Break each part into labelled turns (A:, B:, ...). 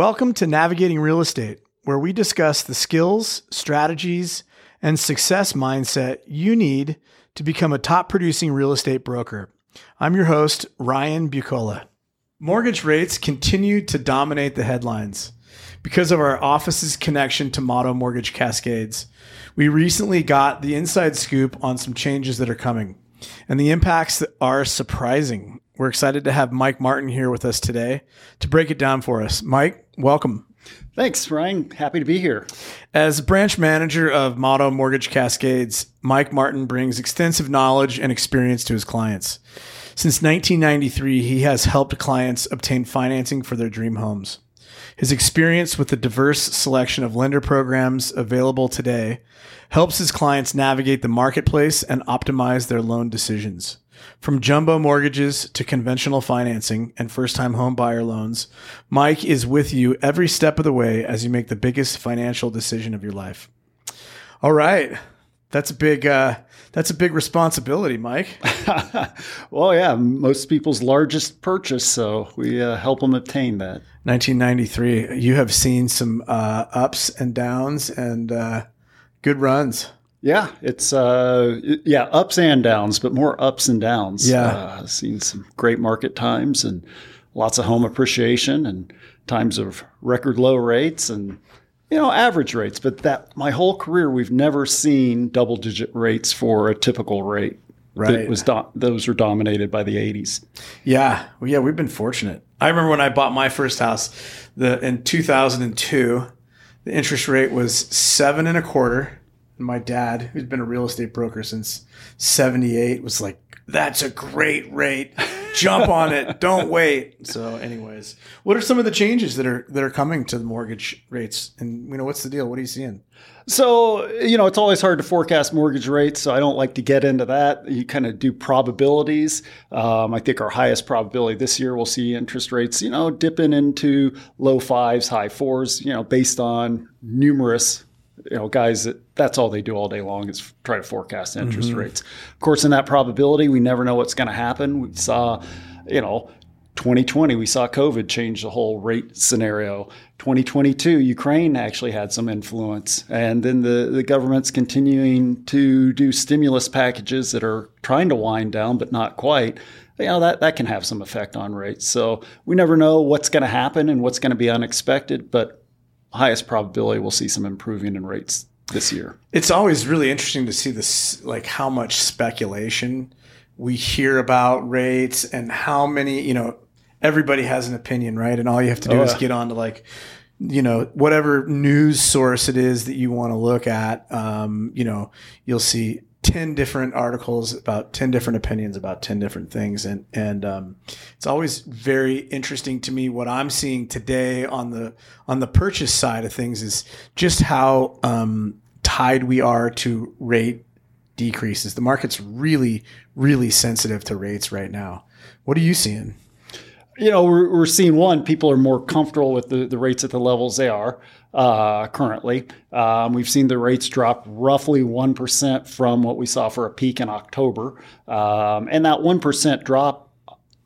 A: Welcome to Navigating Real Estate, where we discuss the skills, strategies, and success mindset you need to become a top producing real estate broker. I'm your host, Ryan Bucola. Mortgage rates continue to dominate the headlines. Because of our office's connection to Motto Mortgage Cascades, we recently got the inside scoop on some changes that are coming, and the impacts are surprising. We're excited to have Mike Martin here with us today to break it down for us. Mike, welcome.
B: Thanks, Ryan. Happy to be here.
A: As branch manager of Motto Mortgage Cascades, Mike Martin brings extensive knowledge and experience to his clients. Since 1993, he has helped clients obtain financing for their dream homes. His experience with the diverse selection of lender programs available today helps his clients navigate the marketplace and optimize their loan decisions. From jumbo mortgages to conventional financing and first time home buyer loans, Mike is with you every step of the way as you make the biggest financial decision of your life. All right. That's a big uh, that's a big responsibility, Mike.
B: well, yeah, most people's largest purchase, so we uh, help them obtain that.
A: 1993. You have seen some uh, ups and downs and uh, good runs.
B: Yeah, it's uh, yeah ups and downs, but more ups and downs.
A: Yeah,
B: uh, seen some great market times and lots of home appreciation and times of record low rates and you know average rates. But that my whole career, we've never seen double digit rates for a typical rate.
A: Right,
B: that was do- those were dominated by the '80s.
A: Yeah, well, yeah, we've been fortunate. I remember when I bought my first house, the in 2002, the interest rate was seven and a quarter my dad, who's been a real estate broker since 78, was like, that's a great rate. Jump on it. Don't wait. So, anyways, what are some of the changes that are that are coming to the mortgage rates? And you know, what's the deal? What are you seeing?
B: So, you know, it's always hard to forecast mortgage rates. So I don't like to get into that. You kind of do probabilities. Um, I think our highest probability this year we'll see interest rates, you know, dipping into low fives, high fours, you know, based on numerous you know, guys that that's all they do all day long is try to forecast interest mm-hmm. rates. Of course, in that probability, we never know what's going to happen. We saw, you know, 2020, we saw COVID change the whole rate scenario. 2022, Ukraine actually had some influence. And then the, the government's continuing to do stimulus packages that are trying to wind down, but not quite. You know, that, that can have some effect on rates. So we never know what's going to happen and what's going to be unexpected. But highest probability we'll see some improving in rates this year.
A: It's always really interesting to see this, like how much speculation we hear about rates and how many, you know, everybody has an opinion, right? And all you have to do oh, is yeah. get on to like, you know, whatever news source it is that you want to look at. Um, you know, you'll see 10 different articles about 10 different opinions about 10 different things. And and um, it's always very interesting to me what i'm seeing today on the on the purchase side of things is just how um, tied we are to rate decreases. The market's really really sensitive to rates right now. What are you seeing
B: you know, we're, we're seeing one, people are more comfortable with the, the rates at the levels they are uh, currently. Um, we've seen the rates drop roughly 1% from what we saw for a peak in October. Um, and that 1% drop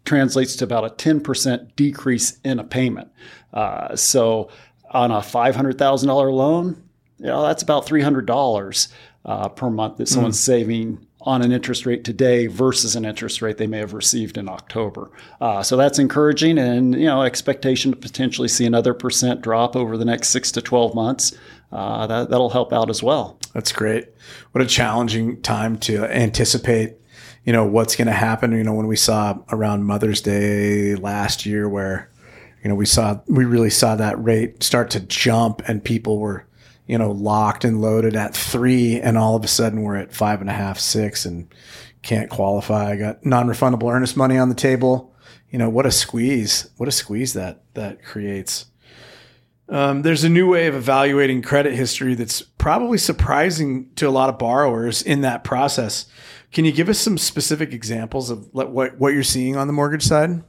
B: translates to about a 10% decrease in a payment. Uh, so on a $500,000 loan, you know, that's about $300 uh, per month that someone's mm. saving on an interest rate today versus an interest rate they may have received in October. Uh, so that's encouraging, and you know, expectation to potentially see another percent drop over the next six to twelve months. Uh, that that'll help out as well.
A: That's great. What a challenging time to anticipate. You know what's going to happen. You know when we saw around Mother's Day last year, where you know we saw we really saw that rate start to jump, and people were you know, locked and loaded at three, and all of a sudden we're at five and a half, six, and can't qualify. I got non-refundable earnest money on the table. You know, what a squeeze! What a squeeze that that creates. Um, there's a new way of evaluating credit history that's probably surprising to a lot of borrowers in that process. Can you give us some specific examples of what what you're seeing on the mortgage side?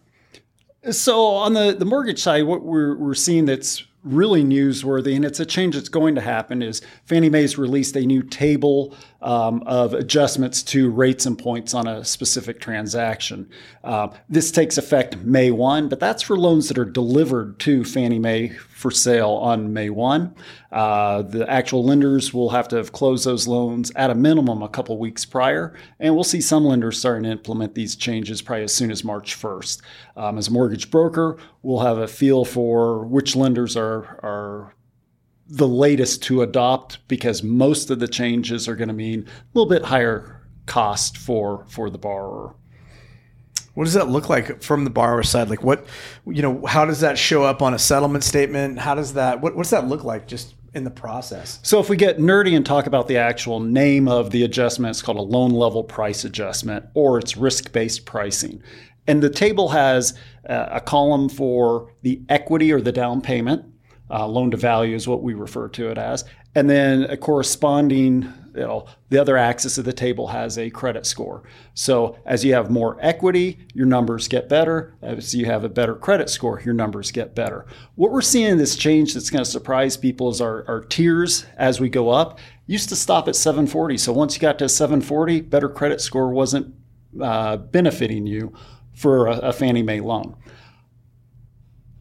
B: So on the the mortgage side, what we're we're seeing that's really newsworthy, and it's a change that's going to happen, is Fannie Mae's released a new table um, of adjustments to rates and points on a specific transaction. Uh, this takes effect May 1, but that's for loans that are delivered to Fannie Mae for sale on May 1. Uh, the actual lenders will have to have closed those loans at a minimum a couple weeks prior, and we'll see some lenders starting to implement these changes probably as soon as March 1st. Um, as a mortgage broker, we'll have a feel for which lenders are, are the latest to adopt because most of the changes are going to mean a little bit higher cost for for the borrower.
A: What does that look like from the borrower side? Like what, you know, how does that show up on a settlement statement? How does that, what, what does that look like just in the process?
B: So if we get nerdy and talk about the actual name of the adjustment, it's called a loan level price adjustment or it's risk-based pricing. And the table has a column for the equity or the down payment uh, loan to value is what we refer to it as. And then a corresponding, you know, the other axis of the table has a credit score. So as you have more equity, your numbers get better. As you have a better credit score, your numbers get better. What we're seeing in this change that's going to surprise people is our, our tiers as we go up used to stop at 740. So once you got to 740, better credit score wasn't uh, benefiting you for a, a Fannie Mae loan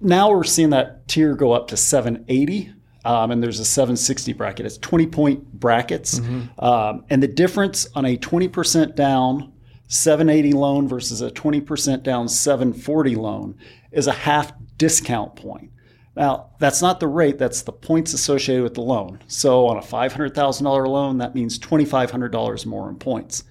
B: now we're seeing that tier go up to 780. Um, and there's a 760 bracket. It's 20 point brackets. Mm-hmm. Um, and the difference on a 20% down 780 loan versus a 20% down 740 loan is a half discount point. Now, that's not the rate, that's the points associated with the loan. So on a $500,000 loan, that means $2,500 more in points.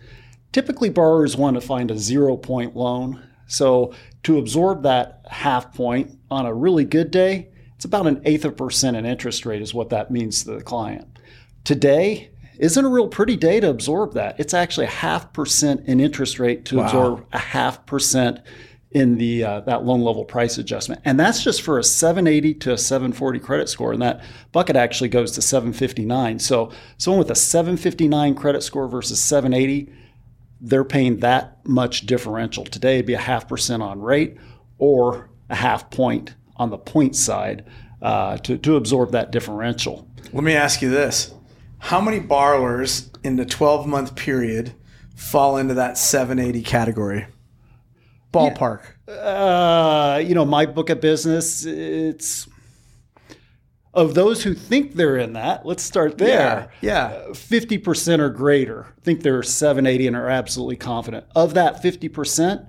B: Typically, borrowers want to find a zero point loan. So to absorb that half point on a really good day, it's about an eighth of a percent in interest rate, is what that means to the client. Today isn't a real pretty day to absorb that. It's actually a half percent in interest rate to wow. absorb a half percent in the uh, that loan level price adjustment, and that's just for a 780 to a 740 credit score, and that bucket actually goes to 759. So someone with a 759 credit score versus 780 they're paying that much differential. Today, it'd be a half percent on rate or a half point on the point side uh, to, to absorb that differential.
A: Let me ask you this How many borrowers in the 12 month period fall into that 780 category? Ballpark.
B: Yeah. Uh, you know, my book of business, it's of those who think they're in that, let's start there.
A: Yeah. yeah.
B: 50% or greater think they're 780 and are absolutely confident. Of that 50%,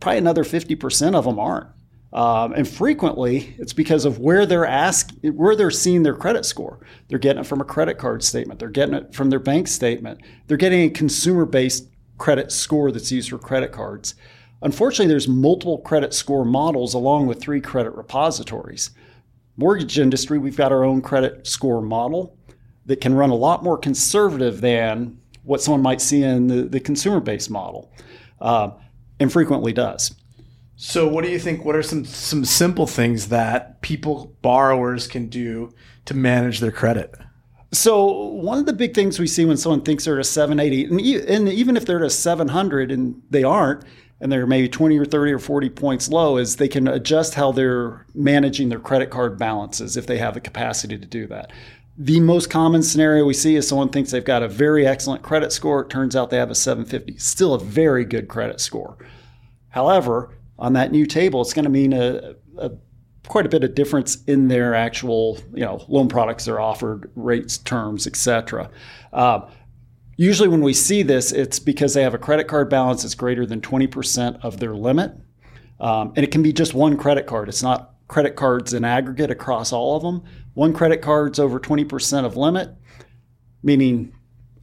B: probably another 50% of them aren't. Um, and frequently, it's because of where they're asking, where they're seeing their credit score. They're getting it from a credit card statement. They're getting it from their bank statement. They're getting a consumer-based credit score that's used for credit cards. Unfortunately, there's multiple credit score models along with three credit repositories mortgage industry, we've got our own credit score model that can run a lot more conservative than what someone might see in the, the consumer based model, uh, and frequently does.
A: So, what do you think? What are some some simple things that people borrowers can do to manage their credit?
B: So, one of the big things we see when someone thinks they're at a 780, and even if they're at a 700 and they aren't, and they're maybe 20 or 30 or 40 points low is they can adjust how they're managing their credit card balances if they have the capacity to do that. The most common scenario we see is someone thinks they've got a very excellent credit score. It turns out they have a 750, still a very good credit score. However, on that new table, it's going to mean a, a quite a bit of difference in their actual, you know, loan products they're offered, rates, terms, etc. Uh, Usually, when we see this, it's because they have a credit card balance that's greater than 20% of their limit. Um, and it can be just one credit card. It's not credit cards in aggregate across all of them. One credit card's over 20% of limit, meaning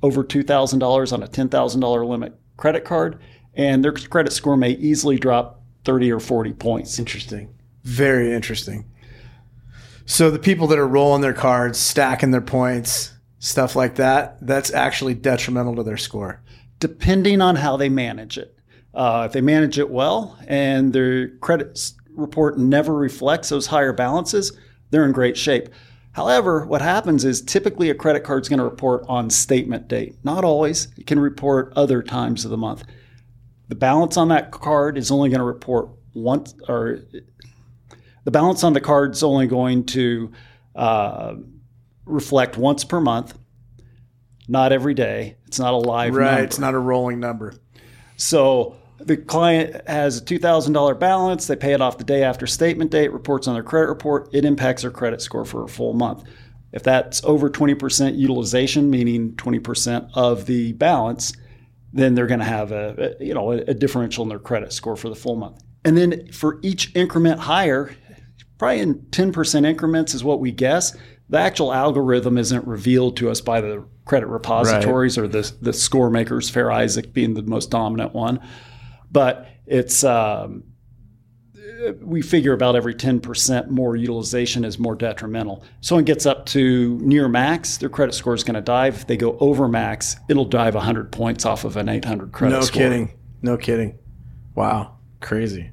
B: over $2,000 on a $10,000 limit credit card. And their credit score may easily drop 30 or 40 points.
A: Interesting. Very interesting. So the people that are rolling their cards, stacking their points, stuff like that, that's actually detrimental to their score.
B: Depending on how they manage it. Uh, if they manage it well and their credit report never reflects those higher balances, they're in great shape. However, what happens is typically a credit card is going to report on statement date. Not always, it can report other times of the month. The balance on that card is only going to report once, or the balance on the card is only going to uh, reflect once per month. not every day. It's not a live
A: right.
B: number.
A: It's not a rolling number.
B: So the client has a $2,000 balance. They pay it off the day after statement date, reports on their credit report. It impacts their credit score for a full month. If that's over 20% utilization, meaning 20% of the balance, then they're going to have a, a you know a, a differential in their credit score for the full month. And then for each increment higher, probably in 10% increments is what we guess. The actual algorithm isn't revealed to us by the credit repositories right. or the, the score makers, Fair Isaac being the most dominant one. But it's, um, we figure about every 10% more utilization is more detrimental. Someone gets up to near max, their credit score is going to dive. If they go over max, it'll dive 100 points off of an 800 credit
A: no
B: score.
A: No kidding. No kidding. Wow. Crazy.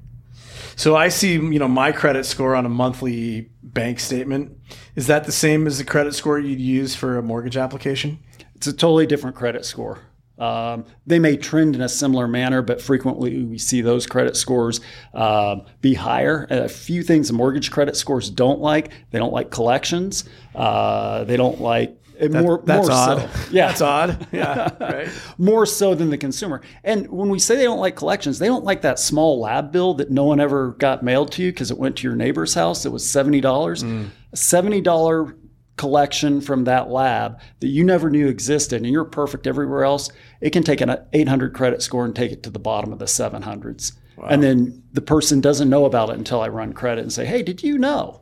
A: So I see, you know, my credit score on a monthly bank statement. Is that the same as the credit score you'd use for a mortgage application?
B: It's a totally different credit score. Um, they may trend in a similar manner, but frequently we see those credit scores uh, be higher. A few things the mortgage credit scores don't like. They don't like collections. Uh, they don't like
A: that,
B: more,
A: that's
B: more
A: odd.
B: So. Yeah,
A: that's odd. Yeah, right.
B: more so than the consumer. And when we say they don't like collections, they don't like that small lab bill that no one ever got mailed to you because it went to your neighbor's house. It was seventy dollars. Mm. Seventy dollar collection from that lab that you never knew existed and you're perfect everywhere else, it can take an 800 credit score and take it to the bottom of the 700s. Wow. And then the person doesn't know about it until I run credit and say, "Hey, did you know?"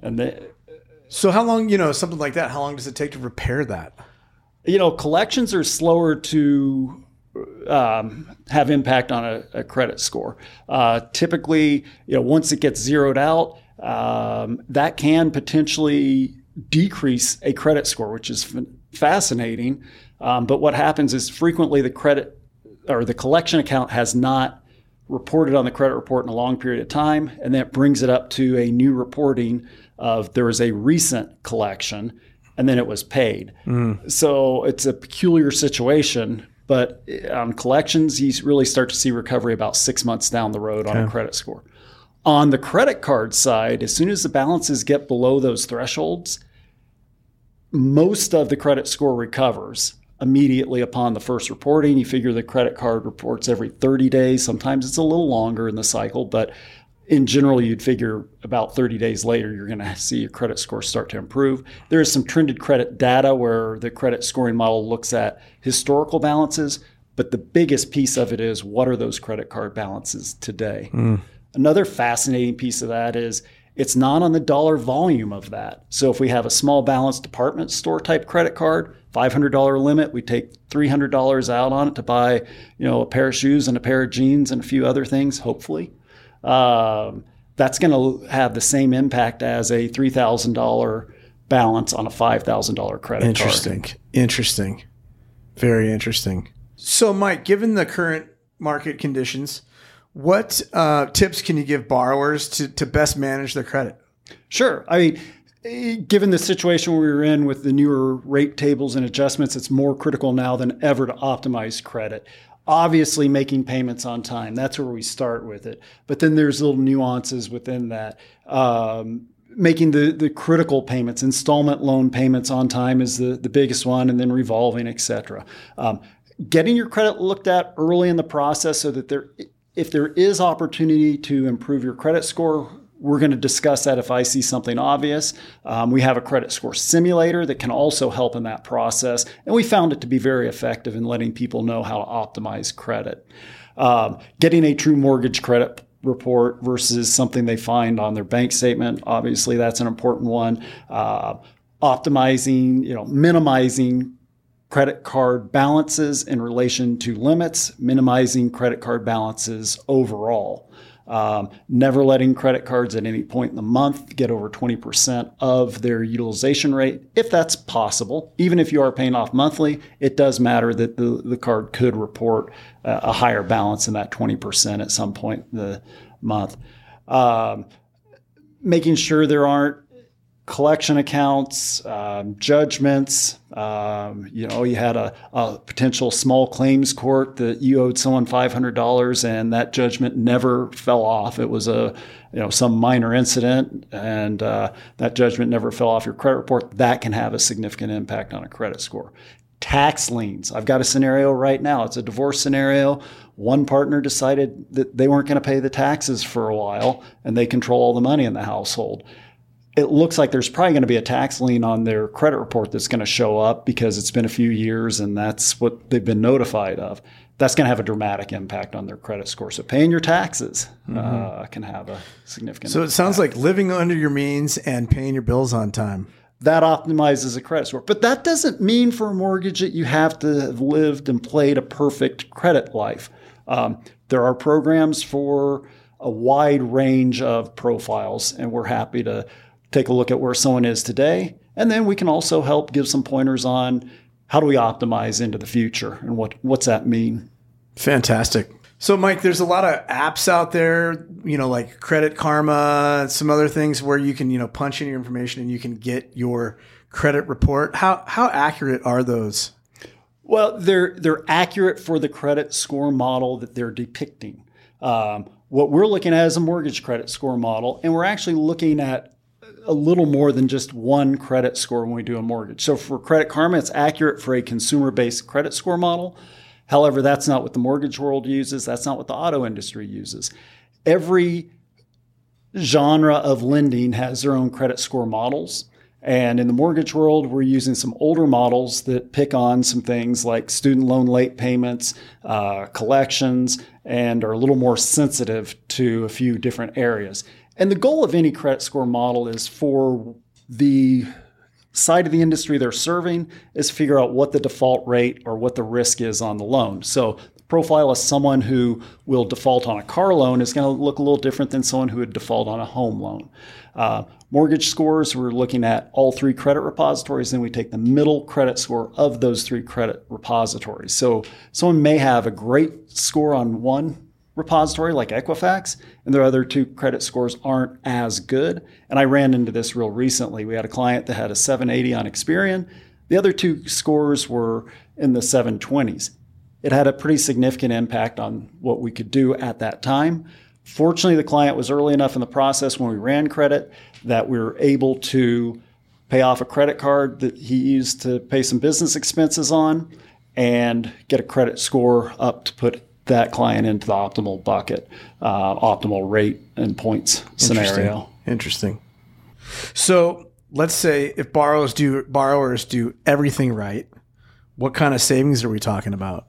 B: And they,
A: so how long, you know, something like that, how long does it take to repair that?
B: You know, collections are slower to um, have impact on a, a credit score. Uh, typically, you know, once it gets zeroed out, um, that can potentially decrease a credit score, which is f- fascinating. Um, but what happens is frequently the credit or the collection account has not reported on the credit report in a long period of time, and that brings it up to a new reporting of there was a recent collection and then it was paid. Mm. So it's a peculiar situation. But on collections, you really start to see recovery about six months down the road on a credit score. On the credit card side, as soon as the balances get below those thresholds, most of the credit score recovers immediately upon the first reporting. You figure the credit card reports every 30 days. Sometimes it's a little longer in the cycle, but in general, you'd figure about 30 days later, you're going to see your credit score start to improve. There is some trended credit data where the credit scoring model looks at historical balances, but the biggest piece of it is what are those credit card balances today? Mm. Another fascinating piece of that is it's not on the dollar volume of that. So if we have a small balance department store type credit card, $500 limit, we take $300 out on it to buy, you know, a pair of shoes and a pair of jeans and a few other things, hopefully. Um, that's going to have the same impact as a $3,000 balance on a $5,000 credit
A: interesting.
B: card.
A: Interesting. Interesting. Very interesting. So, Mike, given the current market conditions, what uh, tips can you give borrowers to, to best manage their credit?
B: Sure. I mean, given the situation we were in with the newer rate tables and adjustments, it's more critical now than ever to optimize credit. Obviously, making payments on time, that's where we start with it. But then there's little nuances within that. Um, making the, the critical payments, installment loan payments on time is the, the biggest one, and then revolving, et cetera. Um, getting your credit looked at early in the process so that there if there is opportunity to improve your credit score, we're going to discuss that if I see something obvious. Um, we have a credit score simulator that can also help in that process, and we found it to be very effective in letting people know how to optimize credit. Um, getting a true mortgage credit report versus something they find on their bank statement, obviously that's an important one. Uh, optimizing, you know, minimizing credit card balances in relation to limits, minimizing credit card balances overall. Um, never letting credit cards at any point in the month get over 20% of their utilization rate, if that's possible. Even if you are paying off monthly, it does matter that the, the card could report uh, a higher balance than that 20% at some point in the month. Um, making sure there aren't collection accounts, um, judgments. Um, you know, you had a, a, potential small claims court that you owed someone five hundred dollars, and that judgment never fell off. It was a you know some minor incident, and uh, that judgment never fell off your credit report. That can have a significant impact on a credit score. tax liens. I've got a scenario right now. It's a divorce scenario. One partner decided that they weren't going to pay the taxes for a while and they control all the money in the household. It looks like there's probably going to be a tax lien on their credit report that's going to show up because it's been a few years and that's what they've been notified of. That's going to have a dramatic impact on their credit score. So paying your taxes mm-hmm. uh, can have a significant.
A: So it sounds like living under your means and paying your bills on time
B: that optimizes a credit score. But that doesn't mean for a mortgage that you have to have lived and played a perfect credit life. Um, there are programs for a wide range of profiles, and we're happy to take a look at where someone is today. And then we can also help give some pointers on how do we optimize into the future and what, what's that mean.
A: Fantastic. So, Mike, there's a lot of apps out there, you know, like Credit Karma, some other things where you can, you know, punch in your information and you can get your credit report. How how accurate are those?
B: Well, they're they're accurate for the credit score model that they're depicting. Um, what we're looking at is a mortgage credit score model, and we're actually looking at a little more than just one credit score when we do a mortgage. So for Credit Karma, it's accurate for a consumer-based credit score model. However, that's not what the mortgage world uses. That's not what the auto industry uses. Every genre of lending has their own credit score models. And in the mortgage world, we're using some older models that pick on some things like student loan late payments, uh, collections, and are a little more sensitive to a few different areas. And the goal of any credit score model is for the side of the industry they're serving is figure out what the default rate or what the risk is on the loan. So the profile of someone who will default on a car loan is going to look a little different than someone who would default on a home loan. Uh, mortgage scores, we're looking at all three credit repositories, and we take the middle credit score of those three credit repositories. So someone may have a great score on one repository like Equifax, and their other two credit scores aren't as good. And I ran into this real recently. We had a client that had a 780 on Experian. The other two scores were in the 720s. It had a pretty significant impact on what we could do at that time. Fortunately, the client was early enough in the process when we ran credit that we were able to pay off a credit card that he used to pay some business expenses on and get a credit score up to put that client into the optimal bucket, uh, optimal rate and points scenario.
A: Interesting. So let's say if borrowers do borrowers do everything right, what kind of savings are we talking about?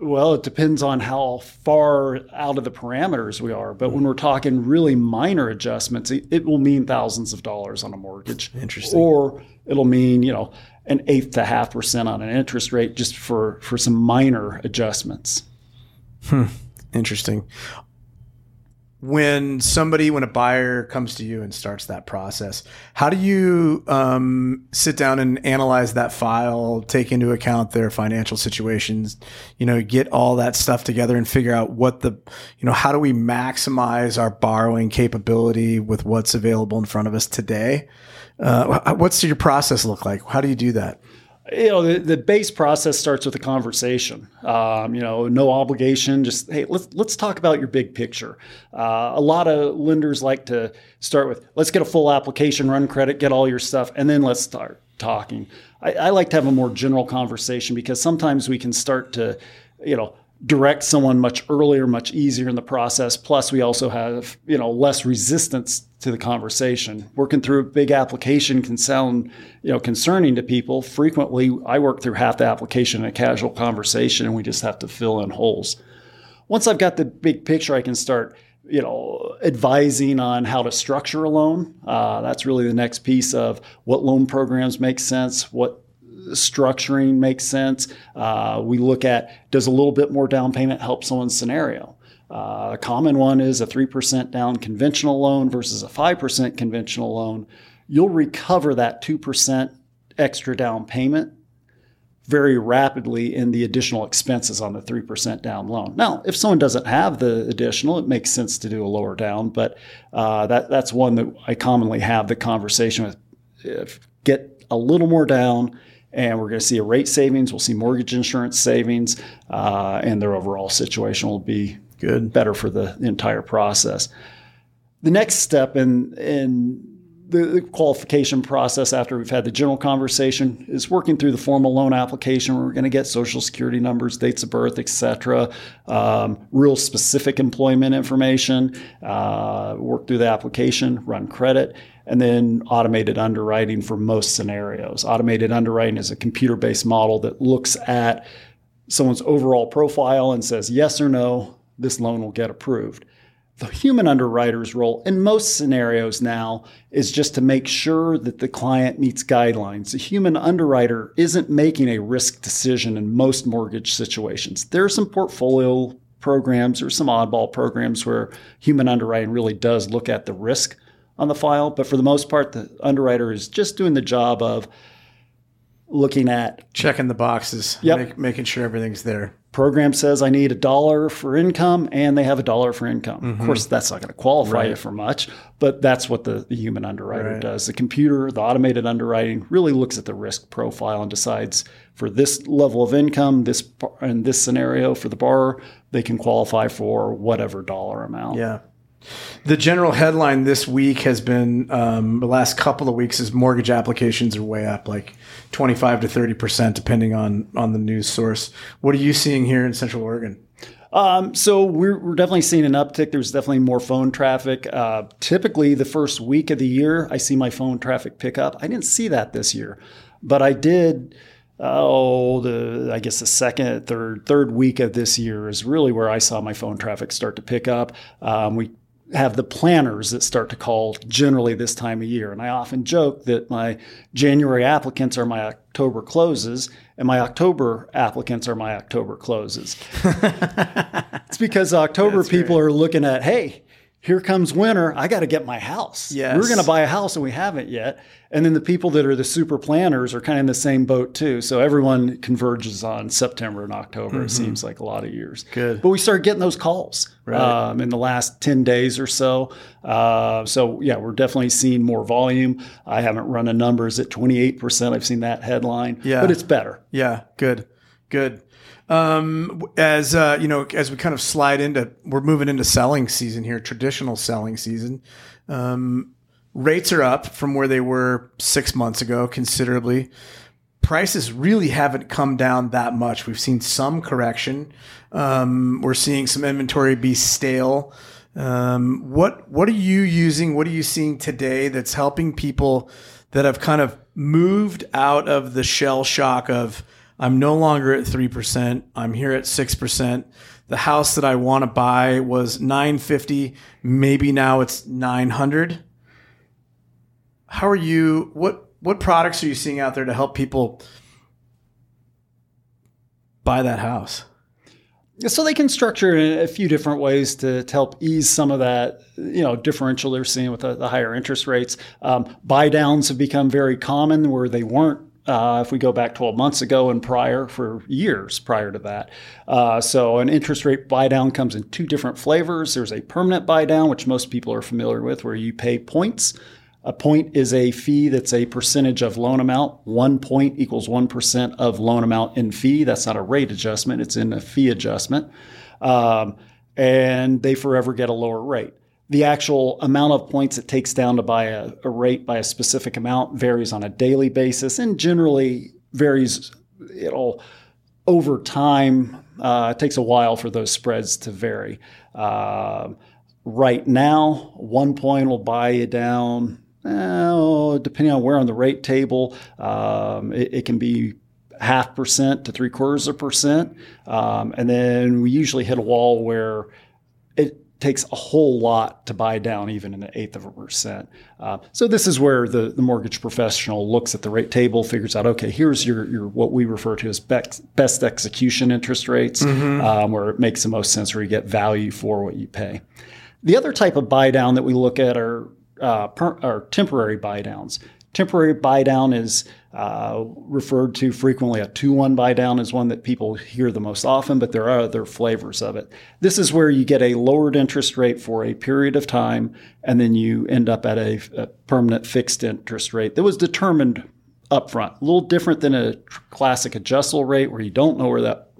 B: Well, it depends on how far out of the parameters we are. But when we're talking really minor adjustments, it, will mean thousands of dollars on a mortgage.
A: Interesting.
B: Or it'll mean, you know, an eighth to half percent on an interest rate just for for some minor adjustments.
A: Hmm. Interesting. When somebody, when a buyer comes to you and starts that process, how do you um, sit down and analyze that file, take into account their financial situations, you know, get all that stuff together and figure out what the, you know, how do we maximize our borrowing capability with what's available in front of us today? Uh, what's your process look like? How do you do that?
B: You know, the, the base process starts with a conversation. Um, you know, no obligation. Just hey, let's let's talk about your big picture. Uh, a lot of lenders like to start with let's get a full application, run credit, get all your stuff, and then let's start talking. I, I like to have a more general conversation because sometimes we can start to, you know, direct someone much earlier, much easier in the process. Plus, we also have you know less resistance to the conversation. Working through a big application can sound you know concerning to people. Frequently, I work through half the application in a casual conversation, and we just have to fill in holes. Once I've got the big picture, I can start you know advising on how to structure a loan. Uh, that's really the next piece of what loan programs make sense, what structuring makes sense. Uh, we look at does a little bit more down payment help someone's scenario? Uh, a common one is a 3% down conventional loan versus a 5% conventional loan. You'll recover that 2% extra down payment very rapidly in the additional expenses on the 3% down loan. Now, if someone doesn't have the additional, it makes sense to do a lower down, but uh, that, that's one that I commonly have the conversation with. If get a little more down, and we're going to see a rate savings. We'll see mortgage insurance savings, uh, and their overall situation will be
A: good,
B: better for the entire process. The next step in in the, the qualification process after we've had the general conversation is working through the formal loan application. We're going to get social security numbers, dates of birth, etc., um, real specific employment information. Uh, work through the application, run credit, and then automated underwriting for most scenarios. Automated underwriting is a computer-based model that looks at someone's overall profile and says yes or no, this loan will get approved the human underwriter's role in most scenarios now is just to make sure that the client meets guidelines. The human underwriter isn't making a risk decision in most mortgage situations. There are some portfolio programs or some oddball programs where human underwriting really does look at the risk on the file, but for the most part, the underwriter is just doing the job of looking at
A: checking the boxes,
B: yep.
A: make, making sure everything's there
B: program says I need a dollar for income and they have a dollar for income. Mm-hmm. Of course, that's not going to qualify right. you for much, but that's what the, the human underwriter right. does. The computer, the automated underwriting really looks at the risk profile and decides for this level of income, this in this scenario for the borrower, they can qualify for whatever dollar amount.
A: Yeah. The general headline this week has been um, the last couple of weeks is mortgage applications are way up, like 25 to 30 percent, depending on on the news source. What are you seeing here in Central Oregon?
B: Um, so we're, we're, definitely seeing an uptick. There's definitely more phone traffic. Uh, typically, the first week of the year, I see my phone traffic pick up. I didn't see that this year, but I did. Oh, the I guess the second, third, third week of this year is really where I saw my phone traffic start to pick up. Um, we have the planners that start to call generally this time of year. And I often joke that my January applicants are my October closes, and my October applicants are my October closes. it's because October That's people are looking at, hey, here comes winter. I got to get my house.
A: Yes.
B: We're going to buy a house and we haven't yet. And then the people that are the super planners are kind of in the same boat too. So everyone converges on September and October. Mm-hmm. It seems like a lot of years.
A: Good.
B: But we started getting those calls right. um, in the last 10 days or so. Uh, so yeah, we're definitely seeing more volume. I haven't run the numbers at 28%. I've seen that headline.
A: Yeah.
B: But it's better.
A: Yeah. Good. Good. Um, as uh, you know, as we kind of slide into, we're moving into selling season here, traditional selling season. Um, rates are up from where they were six months ago considerably. Prices really haven't come down that much. We've seen some correction. Um, we're seeing some inventory be stale. Um, what what are you using? What are you seeing today that's helping people that have kind of moved out of the shell shock of I'm no longer at 3%. I'm here at 6%. The house that I want to buy was 950. Maybe now it's 900. How are you what what products are you seeing out there to help people buy that house?
B: So they can structure in a few different ways to, to help ease some of that, you know, differential they're seeing with the, the higher interest rates. Um, buy downs have become very common where they weren't uh, if we go back 12 months ago and prior for years prior to that. Uh, so an interest rate buy down comes in two different flavors. There's a permanent buy down, which most people are familiar with, where you pay points. A point is a fee that's a percentage of loan amount. One point equals 1% of loan amount in fee. That's not a rate adjustment, it's in a fee adjustment. Um, and they forever get a lower rate the actual amount of points it takes down to buy a, a, rate by a specific amount varies on a daily basis and generally varies it'll over time uh, it takes a while for those spreads to vary. Uh, right now one point will buy you down depending on where on the rate table um, it, it, can be half percent to three quarters of a percent. Um, and then we usually hit a wall where takes a whole lot to buy down even an eighth of a percent. Uh, so this is where the, the mortgage professional looks at the rate table, figures out, okay, here's your, your what we refer to as best, best execution interest rates, mm-hmm. um, where it makes the most sense, where you get value for what you pay. The other type of buy down that we look at are, uh, per, are temporary buy downs. Temporary buy down is uh, referred to frequently. A 2 1 buy down is one that people hear the most often, but there are other flavors of it. This is where you get a lowered interest rate for a period of time, and then you end up at a, a permanent fixed interest rate that was determined upfront. A little different than a classic adjustable rate where you don't know where that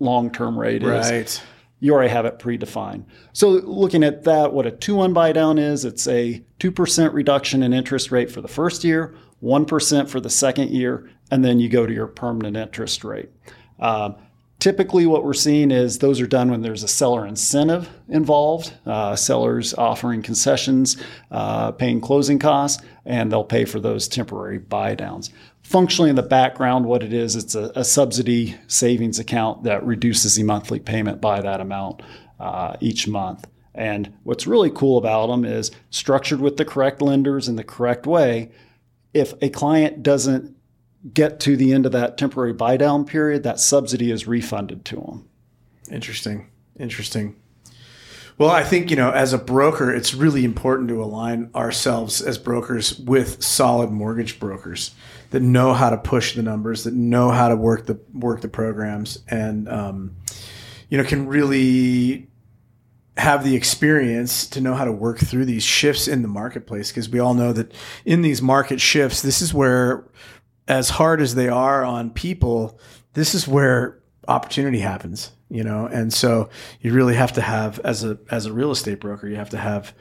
B: long term rate
A: is. Right.
B: You already have it predefined. So looking at that, what a 2-1 buy down is, it's a 2% reduction in interest rate for the first year, 1% for the second year, and then you go to your permanent interest rate. Um, typically, what we're seeing is those are done when there's a seller incentive involved, uh, sellers offering concessions, uh, paying closing costs, and they'll pay for those temporary buy downs functionally in the background, what it is, it's a, a, subsidy savings account that reduces the monthly payment by that amount uh, each month. And what's really cool about them is structured with the correct lenders in the correct way. If a client doesn't get to the end of that temporary buy down period, that subsidy is refunded to them.
A: Interesting. Interesting. Well, I think, you know, as a broker, it's really important to align ourselves as brokers with solid mortgage brokers that know how to push the numbers, that know how to work the work the programs, and um, you know can really have the experience to know how to work through these shifts in the marketplace because we all know that in these market shifts, this is where, as hard as they are on people, this is where opportunity happens. You know, and so you really have to have as a as a real estate broker, you have to have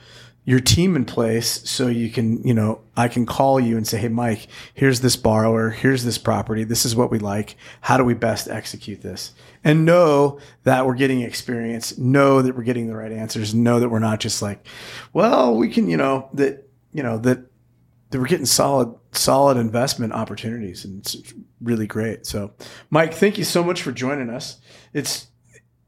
A: your team in place so you can, you know, I can call you and say, Hey, Mike, here's this borrower. Here's this property. This is what we like. How do we best execute this? And know that we're getting experience, know that we're getting the right answers, know that we're not just like, well, we can, you know, that, you know, that, that we're getting solid, solid investment opportunities. And it's really great. So, Mike, thank you so much for joining us. It's,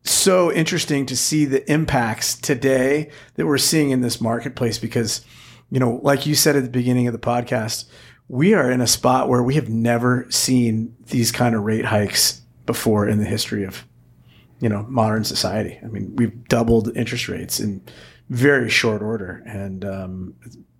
A: so interesting to see the impacts today that we're seeing in this marketplace because, you know, like you said at the beginning of the podcast, we are in a spot where we have never seen these kind of rate hikes before in the history of, you know, modern society. I mean, we've doubled interest rates in very short order and um,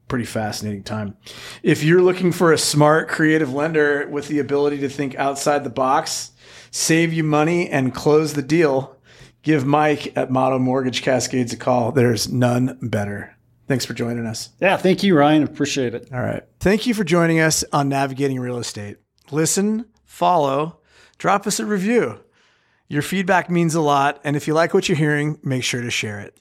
A: pretty fascinating time. If you're looking for a smart, creative lender with the ability to think outside the box, save you money and close the deal, give Mike at Motto Mortgage Cascades a call. There's none better. Thanks for joining us.
B: Yeah, thank you, Ryan. Appreciate it.
A: All right. Thank you for joining us on Navigating Real Estate. Listen, follow, drop us a review. Your feedback means a lot. And if you like what you're hearing, make sure to share it.